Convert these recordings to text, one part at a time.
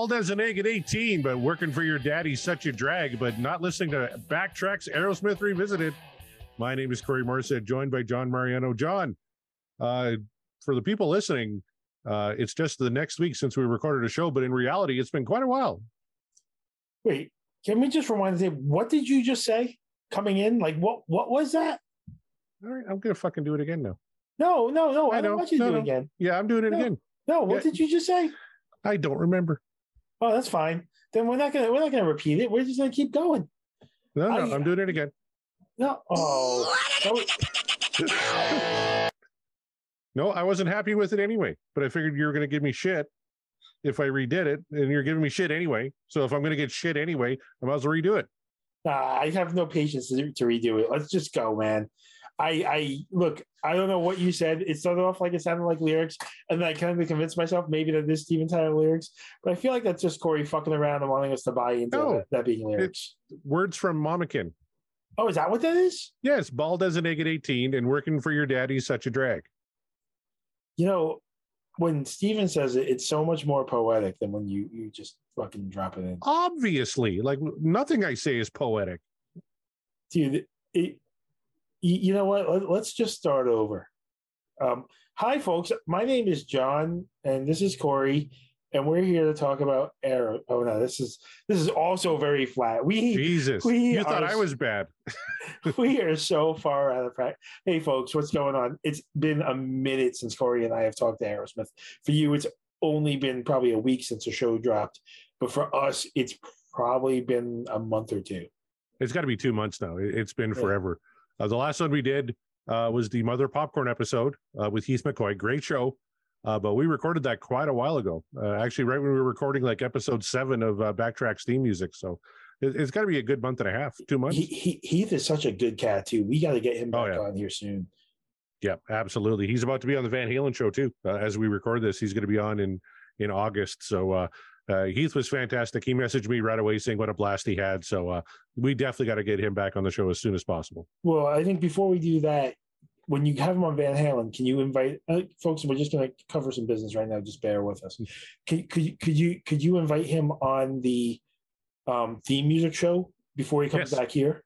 Bald as an egg at 18, but working for your daddy's such a drag, but not listening to Backtracks Aerosmith Revisited. My name is Corey Morissette, joined by John Mariano. John, uh, for the people listening, uh, it's just the next week since we recorded a show, but in reality, it's been quite a while. Wait, can we just rewind the? What did you just say coming in? Like, what what was that? All right, I'm to fucking do it again now. No, no, no. I, I don't know. want you to No, do no. it again. Yeah, I'm doing it No. again. No, what Yeah. did you just say? I don't remember. Oh, that's fine. Then we're not gonna we're not gonna repeat it. We're just gonna keep going. No, no, I- I'm doing it again. No. Oh. No, I wasn't happy with it anyway, but I figured you were to give me shit if I redid it, and you're giving me shit anyway. So if I'm to get shit anyway, I might as well redo it. Nah, I have no patience to, to redo it. Let's just go, man. I I look. I don't know what you said. It started off like it sounded like lyrics, and then I kind of convinced myself maybe that this Steven Tyler lyrics. But I feel like that's just Corey fucking around and wanting us to buy into No. that, that being lyrics. Words from Mama Kin. Oh, is that what that is? Yes, bald as egg at 18 and working for your daddy's such a drag. You know, when Steven says it, it's so much more poetic than when you you just fucking drop it in. Obviously, like nothing I say is poetic. dude it, you, know what? Let, let's just start over. Um, hi folks. My name is john and this is corey and we're here to talk about arrow oh no this is this is also very flat. We Jesus, we you thought are I was bad. we are so far out of practice. Hey folks what's going on? It's been a minute since corey and i have talked to aerosmith. For you it's only been probably a week since the show dropped but for us it's probably been a month or two. It's got to be two months now. It, has been Yeah. forever. Uh, the last one we did uh, was the Mother Popcorn episode uh, with Heath McCoy. Great show. Uh, but we recorded that quite a while ago. Uh, actually, right when we were recording like episode seven of uh, Backtracks Theme Music. So it, it's got to be a good month and a half, two months. he, he, Heath is such a good cat too. We got to get him Oh, back yeah. on here soon. Yeah, absolutely. He's about to be on the Van Halen show too. Uh, as we record this, he's going to be on in in August. So uh, uh, Heath was fantastic. He messaged me right away saying what a blast he had. So uh, we definitely got to get him back on the show as soon as possible. Well, I think before we do that, when you have him on Van Halen, can you invite uh, folks? We're just going to cover some business right now. Just bear with us. Could could you could you could you invite him on the um, theme music show before he comes Yes. back here?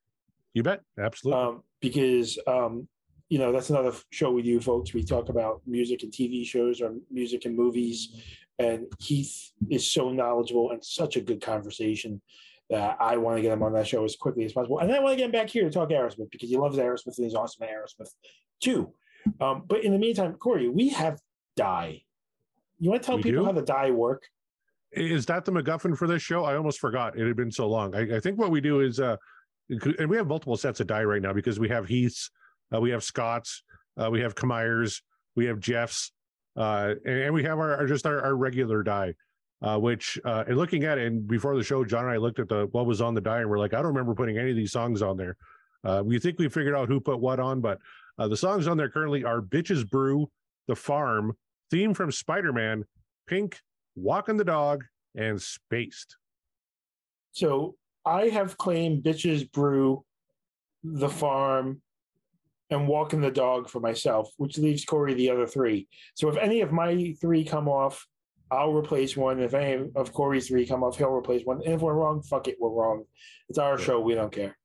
You bet. Absolutely. um, because um, you know that's another show we do, folks. We talk about music and TV shows or music and movies, and Heath is so knowledgeable and such a good conversation that I want to get him on that show as quickly as possible. And then I want to get him back here to talk Aerosmith because he loves Aerosmith and he's awesome at Aerosmith too. Um, but in the meantime, Corey, we have die. You want to tell We people do? how the die work? Is that the MacGuffin for this show? I almost forgot. It had been so long. I, I think what we do is, uh, and we have multiple sets of die right now because we have Heath's, uh, we have Scott's, uh, we have Kameyer's, we have Jeff's, uh, and, and we have our, our just our, our regular die. Uh, which uh, and looking at it, and before the show, John and I looked at the what was on the die, and we're like, I don't remember putting any of these songs on there. Uh, we think we figured out who put what on, but uh, the songs on there currently are "Bitches Brew," "The Farm," theme from Spider Man, "Pink," "Walking the Dog," and "Spaced." So I have claimed bitches brew, the farm, and walking the dog for myself, which leaves Corey the other three. So if any of my three come off, I'll replace one. If any of Corey's three come off, he'll replace one. And if we're wrong, fuck it, we're wrong. It's our Yeah. show. We don't care.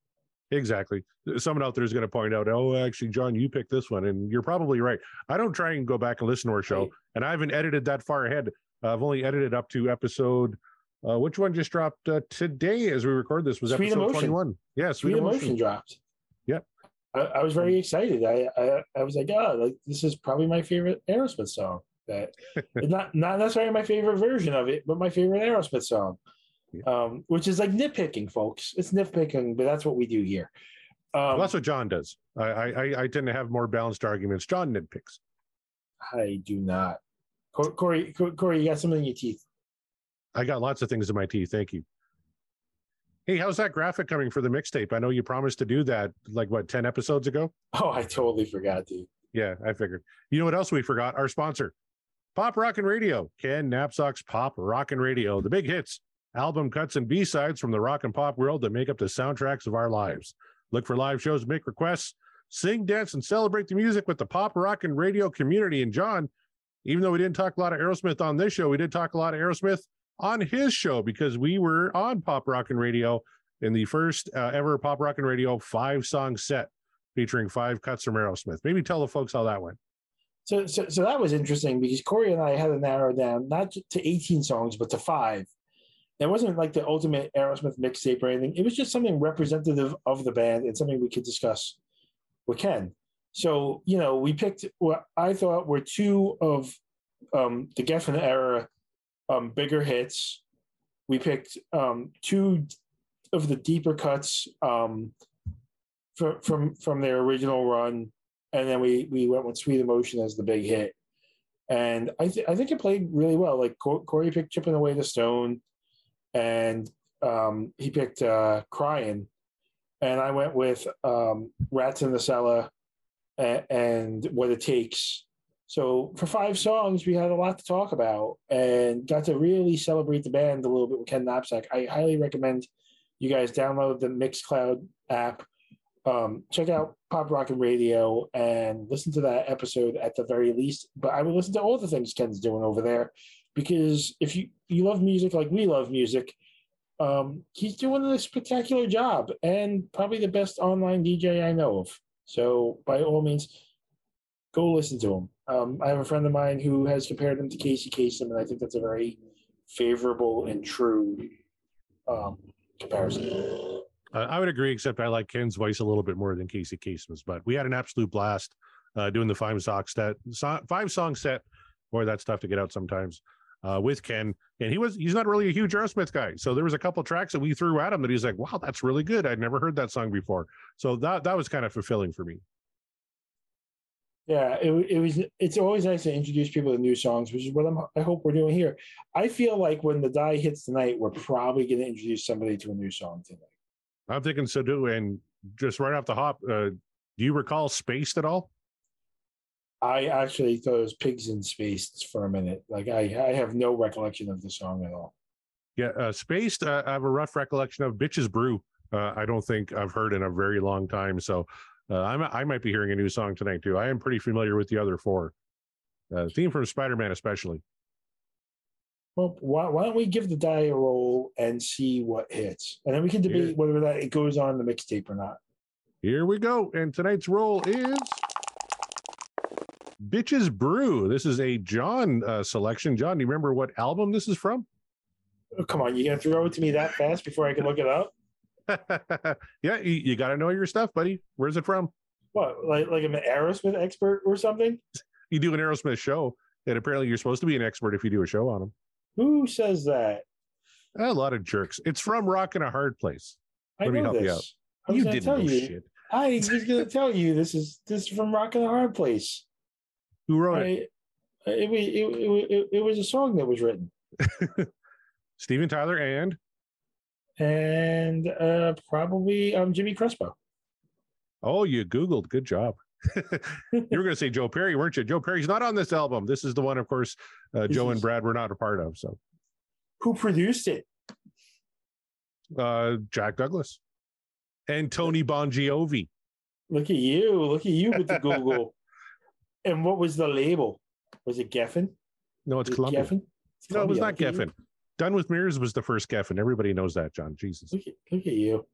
Exactly. Someone out there is going to point out, oh, actually, John, you picked this one, and you're probably right. I don't try and go back and listen to our show, Right. and I haven't edited that far ahead. Uh, I've only edited up to episode. Uh, which one just dropped uh, today as we record this? Was Sweet episode Emotion. 21? Yeah, Sweet Sweet, emotion, Emotion. dropped. Yep. I, I was very excited. I, I I was like, oh, like this is probably my favorite Aerosmith song. That not not necessarily my favorite version of it, but my favorite Aerosmith song. Yeah. Um, which is like nitpicking, folks. It's nitpicking, but that's what we do here. Um, Well, that's what John does. I, I I- tend to have more balanced arguments. John nitpicks. I do not. Cor- Corey, Corey, you got something in your teeth. I got lots of things in my teeth. Thank you. Hey, how's that graphic coming for the mixtape? I know you promised to do that like what, 10 episodes ago? Oh, I totally forgot, dude. Yeah, I figured. You know what else we forgot? Our sponsor, Pop Rockin' Radio. Ken Napzok's Pop Rockin' Radio. The big hits, album cuts, and B sides from the rock and pop world that make up the soundtracks of our lives. Look for live shows, make requests, sing, dance, and celebrate the music with the Pop Rockin' Radio community. And John, even though we didn't talk a lot of Aerosmith on this show, we did talk a lot of Aerosmith on his show because we were on Pop Rockin' Radio in the first uh, ever Pop Rockin' Radio five song set featuring five cuts from Aerosmith. Maybe tell the folks how that went. So, so, so that was interesting because Corey and I had to narrow down not to 18 songs, but to five. It wasn't like the ultimate Aerosmith mixtape or anything. It was just something representative of the band and something we could discuss with Ken. So, you know, we picked what I thought were two of um, the Geffen era um, bigger hits. We picked um, two of the deeper cuts um, from from their original run, and then we we went with "Sweet Emotion" as the big hit. And I th- I think it played really well. Like Corey picked "Chipping Away the Stone," and um, he picked uh, "Crying," and I went with um, "Rats in the Cellar" and, and "What It Takes." So for five songs, we had a lot to talk about and got to really celebrate the band a little bit with Ken Napzok. I highly recommend you guys download the Mixcloud app, um, check out Pop Rockin' Radio, and listen to that episode at the very least. But I would listen to all the things Ken's doing over there because if you you love music like we love music, um, he's doing a spectacular job and probably the best online DJ I know of. So by all means, go listen to him. Um, I have a friend of mine who has compared him to Casey Kasem, and I think that's a very favorable and true um, comparison. Uh, I would agree, except I like Ken's voice a little bit more than Casey Kasem's. But we had an absolute blast uh, doing the five song set, five song set. Boy, that's tough to get out sometimes uh, with Ken. And he was he's not really a huge Aerosmith guy, so there was a couple tracks that we threw at him that he's like, "Wow, that's really good. I'd never heard that song before." So that that was kind of fulfilling for me. Yeah, it, it was. It's always nice to introduce people to new songs, which is what I'm, I hope we're doing here. I feel like when the die hits tonight, we're probably going to introduce somebody to a new song tonight. I'm thinking so too. And just right off the hop, uh, do you recall "Spaced" at all? I actually thought it was "Pigs in Space" for a minute. Like I, I have no recollection of the song at all. Yeah, uh, "Spaced." Uh, I have a rough recollection of "Bitches Brew." Uh, I don't think I've heard in a very long time. So uh, i might be hearing a new song tonight too. I am pretty familiar with the other four. Uh, theme from Spider Man, especially. Well, why, why, don't we give the die a roll and see what hits, and then we can debate Here. whether that it goes on the mixtape or not. Here we go, and tonight's roll is Bitches Brew. This is a John uh, selection. John, do you remember what album this is from? Oh, come on, you gonna throw it to me that fast before I can look it up? yeah, you, you got to know your stuff, buddy. Where's it from? What, like like I'm an Aerosmith expert or something? You do an Aerosmith show, and apparently you're supposed to be an expert if you do a show on them. Who says that? A lot of jerks. It's from Rock in a Hard Place. Let me help this. you out. I you didn't know you. shit. I was going to tell you this is this is from Rock in a Hard Place. Who wrote I, it? It, it, it, it was a song that was written. Steven Tyler and and uh, probably um, Jimmy Crespo. Oh, you Googled. Good job. you were going to say Joe Perry, weren't you? Joe Perry's not on this album. This is the one, of course, uh, Joe and Brad were not a part of. So, who produced it? Uh, Jack Douglas and Tony Bongiovi. Look at you! Look at you with the Google. and what was the label? Was it Geffen? No, it's Columbia. Geffen? It's no, it was not Geffen. Done with Mirrors was the first Geffen. Everybody knows that, John. Jesus. Look at, look at you.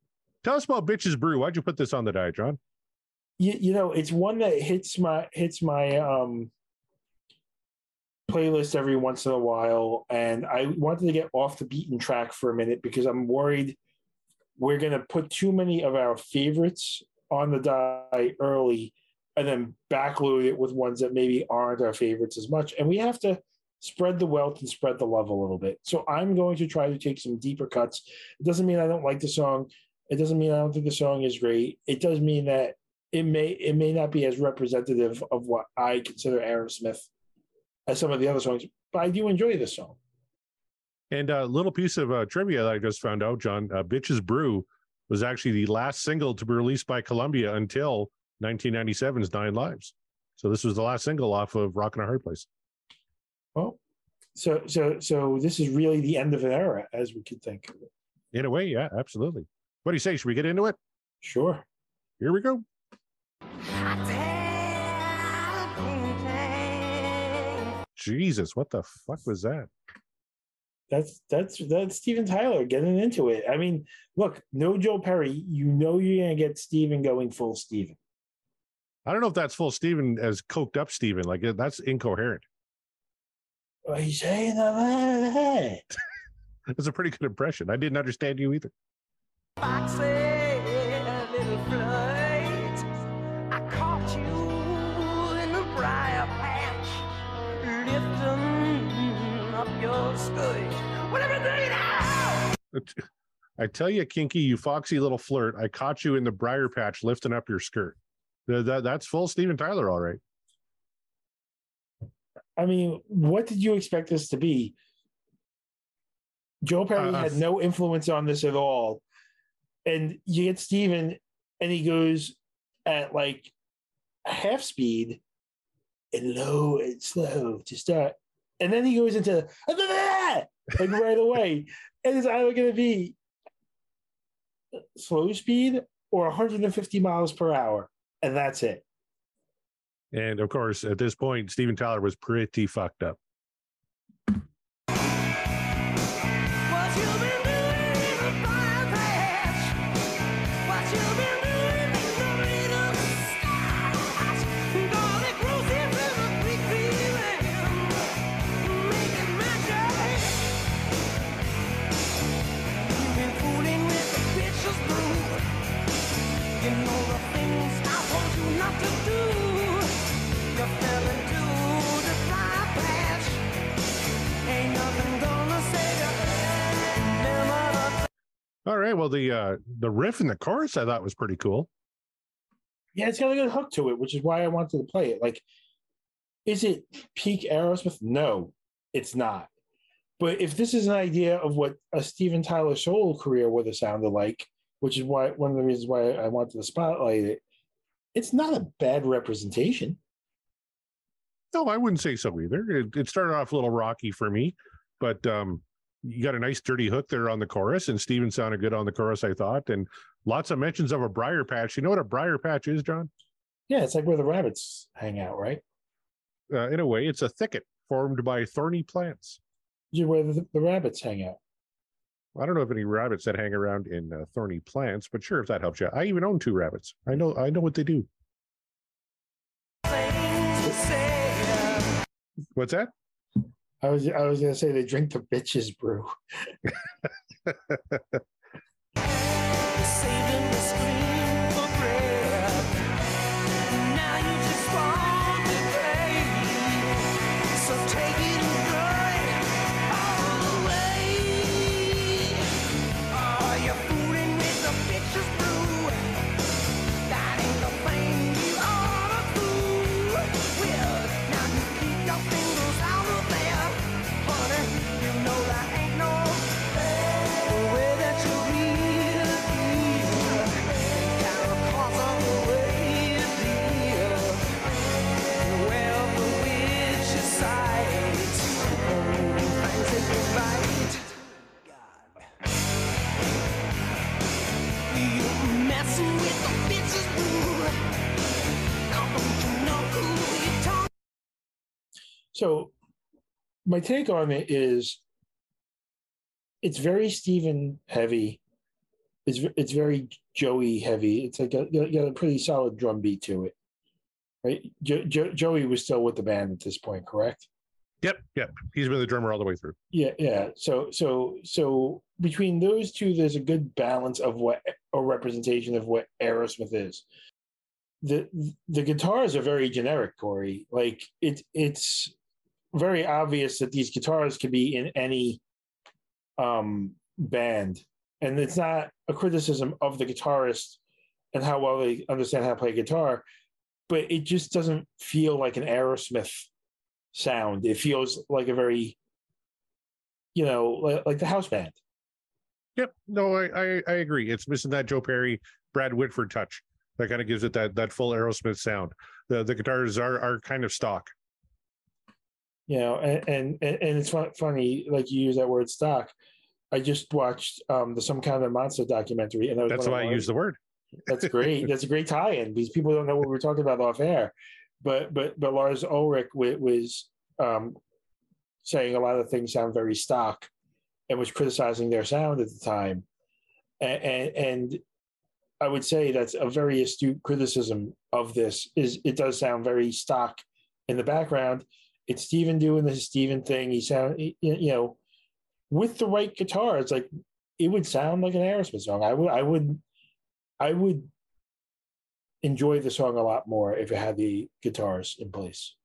Tell us about Bitches Brew. Why'd you put this on the diet, John? You, you know, it's one that hits my hits my um playlist every once in a while, and I wanted to get off the beaten track for a minute because I'm worried we're going to put too many of our favorites on the die early and then backload it with ones that maybe aren't our favorites as much. And we have to spread the wealth and spread the love a little bit. So I'm going to try to take some deeper cuts. It doesn't mean I don't like the song. It doesn't mean I don't think the song is great. It does mean that it may it may not be as representative of what I consider Aerosmith as some of the other songs, but I do enjoy this song. And a little piece of uh, trivia that I just found out, John, uh, "Bitches Brew" was actually the last single to be released by Columbia until 1997's Nine Lives. So this was the last single off of Rock in a Hard Place. So so so this is really the end of an era, as we could think. In a way, yeah, absolutely. What do you say? Should we get into it? Sure. Here we go. Jesus, what the fuck was that? That's that's that's Steven Tyler getting into it. I mean, look, no Joe Perry. You know you're gonna get Steven going full Steven. I don't know if that's full Steven as coked up Steven. Like that's incoherent. That? That's a pretty good impression. I didn't understand you either. Foxy little flirt, I caught you in the briar patch, lifting up your skirt. Whatever you now. I tell you, Kinky, you foxy little flirt. I caught you in the briar patch lifting up your skirt. That, that- that's full Steven Tyler, all right. I mean, what did you expect this to be? Joe Perry Uh, had no influence on this at all. And you get Steven, and he goes at like half speed and low and slow to start. And then he goes into like right away. And it's either going to be slow speed or 150 miles per hour. And that's it. And of course, at this point, Steven Tyler was pretty fucked up. You know the things I you not to do. Right. Well, the uh the riff in the chorus I thought was pretty cool. Yeah, it's got a good hook to it, which is why I wanted to play it. Like, is it peak Aerosmith? No, it's not. But if this is an idea of what a Steven Tyler solo career would have sounded like, which is why one of the reasons why I wanted to spotlight it, it's not a bad representation. No, I wouldn't say so either. It, it started off a little rocky for me, but um, you got a nice dirty hook there on the chorus, and Steven sounded good on the chorus, I thought, and lots of mentions of a briar patch. You know what a briar patch is, John? Yeah, it's like where the rabbits hang out, right? Uh, in a way, it's a thicket formed by thorny plants. It's where the, the rabbits hang out. I don't know if any rabbits that hang around in uh, thorny plants, but sure, if that helps you. I even own two rabbits. I know, I know what they do. things to say. What's that? I was I was gonna say they drink the bitches brew. So my take on it is it's very Steven heavy. It's it's very Joey heavy. It's like a, you got a pretty solid drum beat to it, right? Jo, jo, Joey was still with the band at this point, correct? Yep, yep. He's been the drummer all the way through. Yeah, yeah. So so so between those two, there's a good balance of what a representation of what Aerosmith is. The the guitars are very generic, Corey. Like it it's very obvious that these guitars could be in any um band. And it's not a criticism of the guitarist and how well they understand how to play guitar, but it just doesn't feel like an Aerosmith sound. It feels like a very you know, like, like the house band. Yep. No, I, I I agree. It's missing that Joe Perry, Brad Whitford touch. That kind of gives it that that full Aerosmith sound. The the guitars are are kind of stock. You know, and and and it's funny, like you use that word stock. I just watched um the some kind of monster documentary, and that was That's why I use the word. That's great. That's a great tie-in because people don't know what we're talking about off air. But but but Lars Ulrich wa- was um, saying a lot of things sound very stock and was criticizing their sound at the time. And, and, and I would say that's a very astute criticism of this. Is it does sound very stock in the background. It's Steven doing the Steven thing. He sound you know with the right guitar. It's like it would sound like an Aerosmith song. I would I would I would enjoy the song a lot more if it had the guitars in place.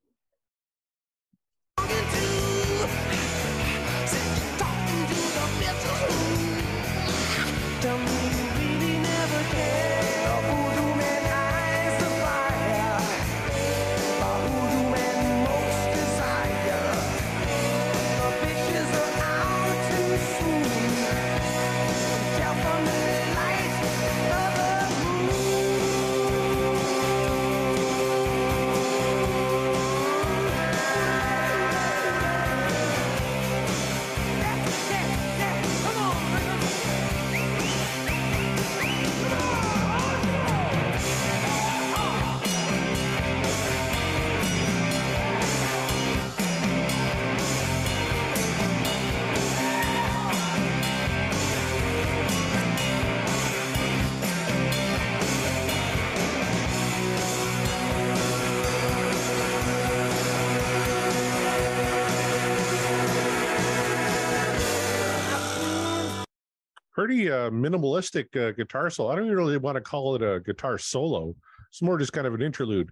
Pretty uh, minimalistic uh, guitar solo. I don't really want to call it a guitar solo. It's more just kind of an interlude.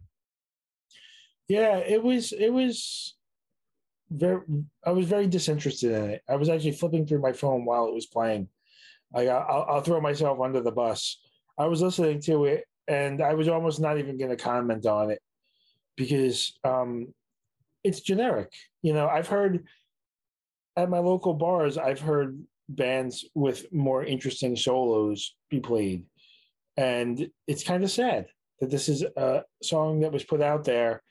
Yeah, it was. It was very. I was very disinterested in it. I was actually flipping through my phone while it was playing. I'll, I'll throw myself under the bus. I was listening to it, and I was almost not even going to comment on it because um, it's generic. You know, I've heard at my local bars. I've heard bands with more interesting solos be played. And it's kind of sad that this is a song that was put out there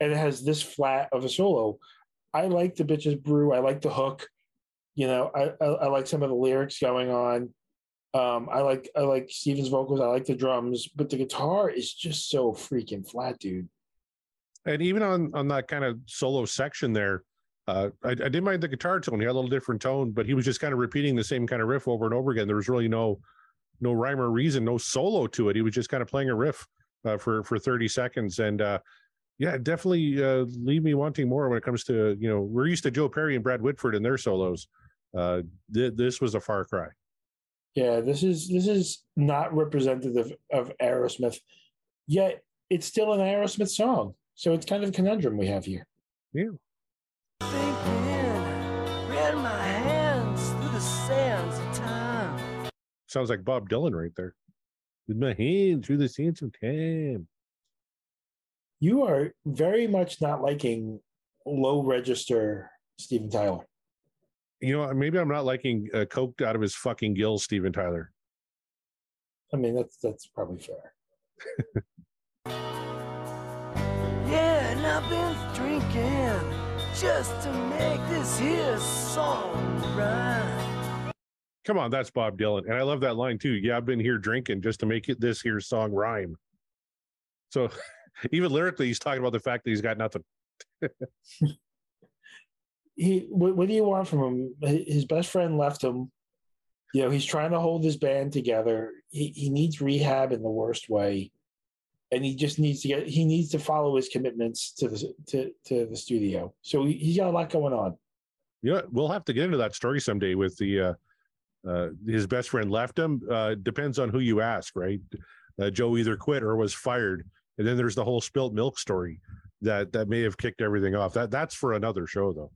and it has this flat of a solo. I like the bitches brew. I like the hook. You know, I, I, I like some of the lyrics going on. Um, I like I like Steven's vocals. I like the drums, but the guitar is just so freaking flat, dude. And even on on that kind of solo section there, uh, I, I didn't mind the guitar tone. He had a little different tone, but he was just kind of repeating the same kind of riff over and over again. There was really no no rhyme or reason, no solo to it. He was just kind of playing a riff uh, for for 30 seconds. And uh, yeah, definitely uh, leave me wanting more when it comes to, you know, we're used to Joe Perry and Brad Whitford and their solos. Uh, th- this was a far cry. Yeah, this is this is not representative of Aerosmith, yet it's still an Aerosmith song. So it's kind of a conundrum we have here. Yeah. Sounds like Bob Dylan right there. With my hand through the sands of time. You are very much not liking low register Steven Tyler. You know, maybe I'm not liking uh, coked out of his fucking gills, Steven Tyler. I mean, that's that's probably fair. Yeah, and I've been drinking just to make this here song rhyme. Come on, that's Bob Dylan. And I love that line too. Yeah, I've been here drinking just to make it this here song rhyme. So even lyrically, he's talking about the fact that he's got nothing. He, what, what do you want from him? His best friend left him. You know, he's trying to hold his band together. He he needs rehab in the worst way, and he just needs to get. He needs to follow his commitments to the to to the studio. So he, he's got a lot going on. Yeah, we'll have to get into that story someday with the uh uh his best friend left him. Uh depends on who you ask, right? Uh, Joe either quit or was fired. And then there's the whole spilt milk story that that may have kicked everything off. That that's for another show though.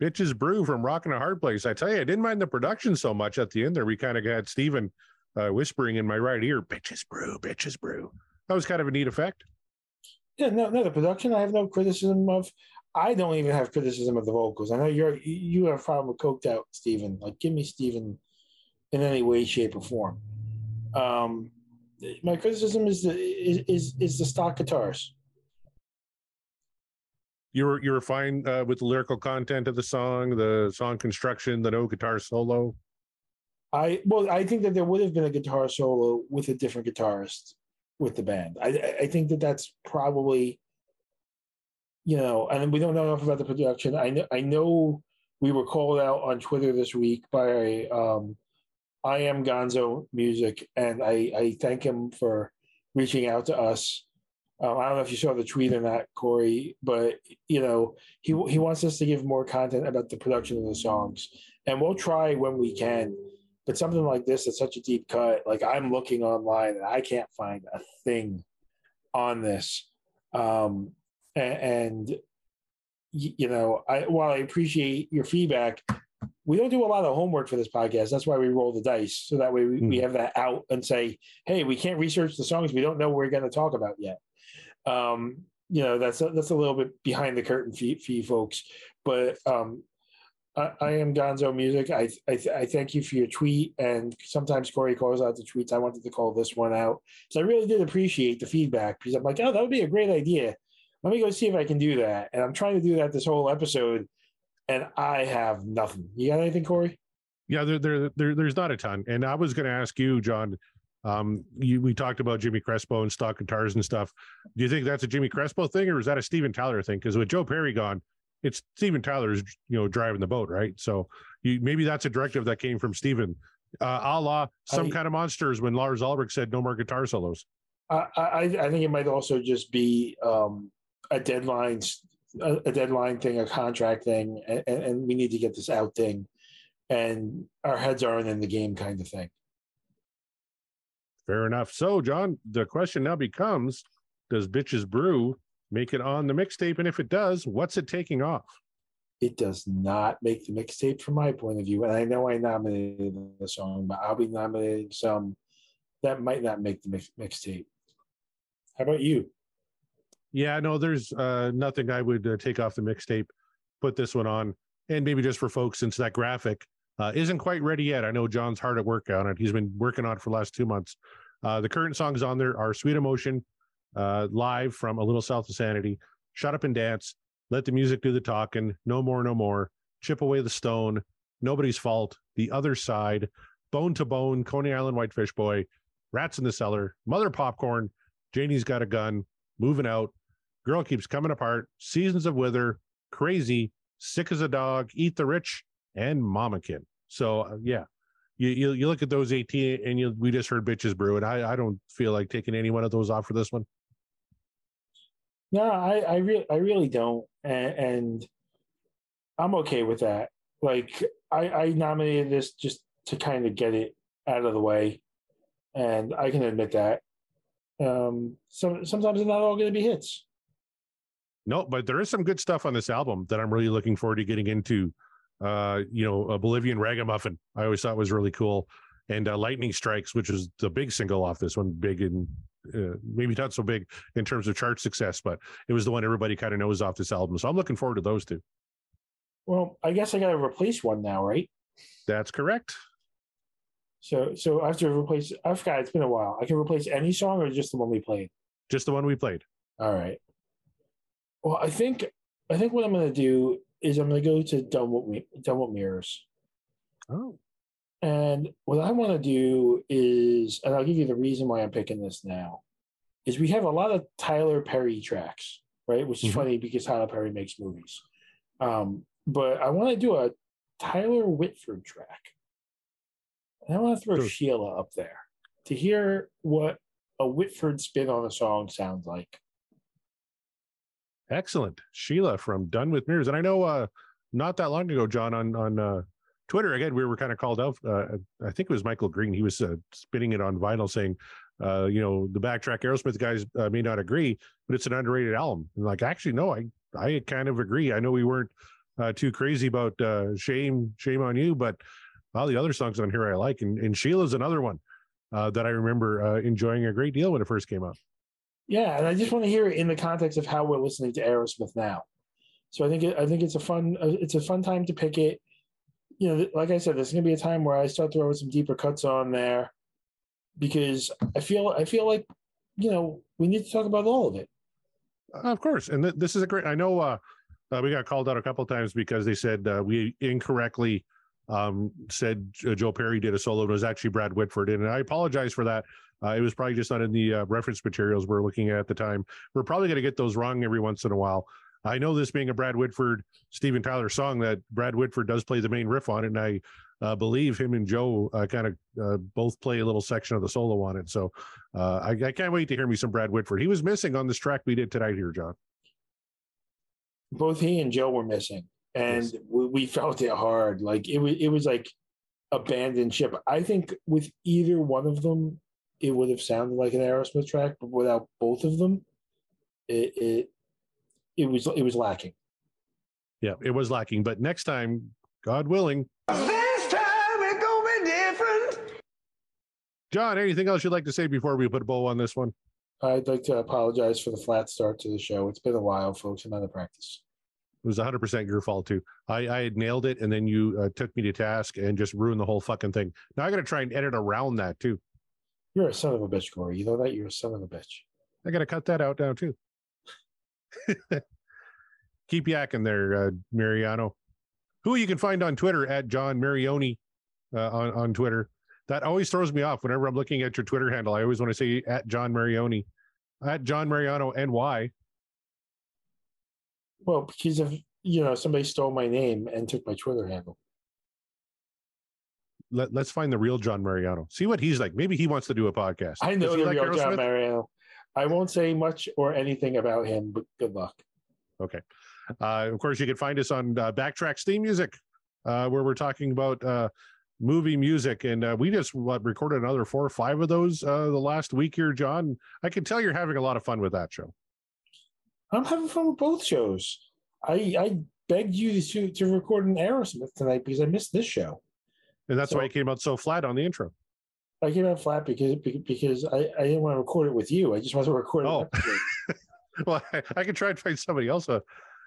Bitches Brew from Rock in a Hard Place. I tell you, I didn't mind the production so much at the end there. We kind of got Steven uh, whispering in my right ear, Bitches Brew, Bitches Brew. That was kind of a neat effect. Yeah, no, no, the production I have no criticism of. I don't even have criticism of the vocals. I know you're you have a problem with coked out Steven. Like give me Steven in any way, shape, or form. Um my criticism is the is is, is the stock guitars. You were you were fine uh, with the lyrical content of the song, the song construction, the no guitar solo. I well, I think that there would have been a guitar solo with a different guitarist with the band. I I- think that that's probably, you know, and we don't know enough about the production. I know I know we were called out on Twitter this week by um, I am Gonzo Music, and I I thank him for reaching out to us. Um, I don't know if you saw the tweet or not, Corey, but you know he he wants us to give more content about the production of the songs, and we'll try when we can. But something like this is such a deep cut. Like I'm looking online and I can't find a thing on this. Um, a- and, you know, I while I appreciate your feedback, we don't do a lot of homework for this podcast. That's why we roll the dice, so that way we, we have that out and say, "Hey, we can't research the songs we don't know we're going to talk about yet." Um, you know, that's a, that's a little bit behind the curtain for, for you folks, but um, I, I am Gonzo Music. I, I I thank you for your tweet, and sometimes Corey calls out the tweets. I wanted to call this one out, so I really did appreciate the feedback because I'm like, oh, that would be a great idea. Let me go see if I can do that, and I'm trying to do that this whole episode, and I have nothing. You got anything, Corey? Yeah, there, there, there there's not a ton. And I was going to ask you, John. Um, you, we talked about Jimmy Crespo and stock guitars and stuff. Do you think that's a Jimmy Crespo thing, or is that a Steven Tyler thing? Because with Joe Perry gone, it's Steven Tyler's you know driving the boat, right? So you, maybe that's a directive that came from Steven, uh, a la some I- kind of monsters when Lars Ulrich said no more guitar solos. I I, I think it might also just be um, a deadline, a, a deadline thing, a contract thing, and, and, and we need to get this out thing, and our heads aren't in the game kind of thing. Fair enough. So, John, the question now becomes: Does Bitches Brew make it on the mixtape? And if it does, what's it taking off? It does not make the mixtape from my point of view, and I know I nominated the song, but I'll be nominating some that might not make the mix, mixtape. How about you? Yeah, no, there's uh, nothing I would uh, take off the mixtape, put this one on, and maybe just for folks, since that graphic uh, isn't quite ready yet. I know John's hard at work on it. He's been working on it for the last two months. Uh, the current songs on there are Sweet Emotion, uh, live from A Little South of Sanity, Shut Up and Dance, Let the Music Do the Talking, No More, No More, Chip Away the Stone, Nobody's Fault, The Other Side, Bone to Bone, Coney Island Whitefish Boy, Rats in the Cellar, Mother Popcorn, Janie's Got a Gun, Moving Out, Girl Keeps Coming Apart, Seasons of Wither, Crazy, Sick as a Dog, Eat the Rich, and Mama Kin. So uh, yeah, you, you you look at those 18 and you we just heard bitches brew, and I I don't feel like taking any one of those off for this one. No, I I really I really don't, and, and I'm okay with that. Like I I nominated this just to kind of get it out of the way, and I can admit that. Um, some sometimes they're not all going to be hits. No, but there is some good stuff on this album that I'm really looking forward to getting into. Uh, you know, a Bolivian Ragamuffin, I always thought was really cool, and uh, Lightning Strikes, which is the big single off this one, big and uh, maybe not so big in terms of chart success, but it was the one everybody kind of knows off this album. So I'm looking forward to those two. Well, I guess I got to replace one now, right? That's correct. So so I have to replace. I forgot. It's been a while. I can replace any song or just the one we played. Just the one we played. All right. Well, I think I think what I'm going to do is I'm going to go to Done with Me, Done with Mirrors. Oh, And what I want to do is, and I'll give you the reason why I'm picking this now, is we have a lot of Tyler Perry tracks, right? Which is Mhm. funny because Tyler Perry makes movies. Um, but I want to do a Tyler Whitford track. And I want to throw Sure. Sheila up there to hear what a Whitford spin on a song sounds like. Excellent. Sheila from Done with Mirrors. And I know uh not that long ago, John, on on uh Twitter again, we were kind of called out. Uh, I think it was Michael Green. He was uh, spinning it on vinyl, saying, uh, you know, the backtrack Aerosmith guys uh, may not agree, but it's an underrated album. And like, actually, no, I I kind of agree. I know we weren't too crazy about shame, shame on you. But all the other songs on here I like, and, and Sheila's another one that I remember enjoying a great deal when it first came out. Yeah, and I just want to hear it in the context of how we're listening to Aerosmith now. So I think it, I think it's a fun uh, it's a fun time to pick it. You know, like I said, there's going to be a time where I start throwing some deeper cuts on there because I feel I feel like you know we need to talk about all of it. Uh, of course, and th- this is a great. I know uh, uh, we got called out a couple times because they said uh, we incorrectly um, said J- Joe Perry did a solo. and It was actually Brad Whitford, and I apologize for that. Uh, it was probably just not in the uh, reference materials we're looking at at the time. We're probably going to get those wrong every once in a while. I know this being a Brad Whitford, Steven Tyler song that Brad Whitford does play the main riff on it, and I uh, believe him and Joe uh, kind of uh, both play a little section of the solo on it. So uh, I, I can't wait to hear me some Brad Whitford. He was missing on this track we did tonight here, John. Both he and Joe were missing, and Yes. we, we felt it hard. Like it was it was like abandoned ship. I think with either one of them, it would have sounded like an Aerosmith track, but without both of them, it it it was it was lacking. Yeah, it was lacking, but next time, God willing, This time it's gonna be different. John, anything else you'd like to say before we put a bow on this one? I'd like to apologize for the flat start to the show. It's been a while, folks. I'm out of practice. It was 100% your fault too. I, I had nailed it, and then you uh, took me to task and just ruined the whole fucking thing. Now I got to try and edit around that too. You're a son of a bitch, Corey. You know that? You're a son of a bitch. I got to cut that out now too. Keep yakking there, uh, Mariano. Who you can find on Twitter at John Marioni uh, on on Twitter. That always throws me off whenever I'm looking at your Twitter handle. I always want to say at John Marioni, at John Mariano, and why? Well, because of you know somebody stole my name and took my Twitter handle. Let, let's find the real John Mariano. See what he's like. Maybe he wants to do a podcast. I know the like real John? Mariano. I won't say much or anything about him, but good luck. Okay. Uh, of course, you can find us on uh, Backtracks Theme Music, uh, where we're talking about uh, movie music. And uh, we just what, recorded another four or five of those uh, the last week here, John. I can tell you're having a lot of fun with that show. I'm having fun with both shows. I I begged you to to record an Aerosmith tonight because I missed this show. And that's So- why it came out so flat on the intro. I came out flat because because I, I didn't want to record it with you. I just wanted to record it. Oh. Well, I, I could try and find somebody else. Uh,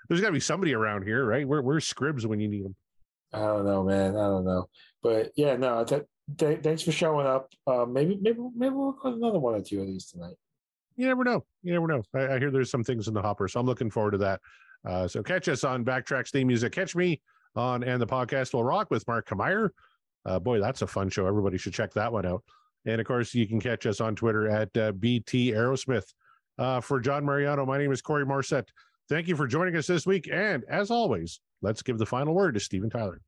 there's got to be somebody around here, right? Where, where's Scribs when you need them? I don't know, man. I don't know, but yeah, no. That, th- thanks for showing up. Uh, maybe maybe maybe we'll record another one or two of these tonight. You never know. You never know. I, I hear there's some things in the hopper, so I'm looking forward to that. Uh, so catch us on Backtracks Theme Music. Catch me on and the podcast will rock with Mark Kameyer. Uh, boy, that's a fun show. Everybody should check that one out. And of course, you can catch us on Twitter at uh, BT Aerosmith. Uh, for John Mariano, my name is Corey Morissette. Thank you for joining us this week. And as always, let's give the final word to Steven Tyler.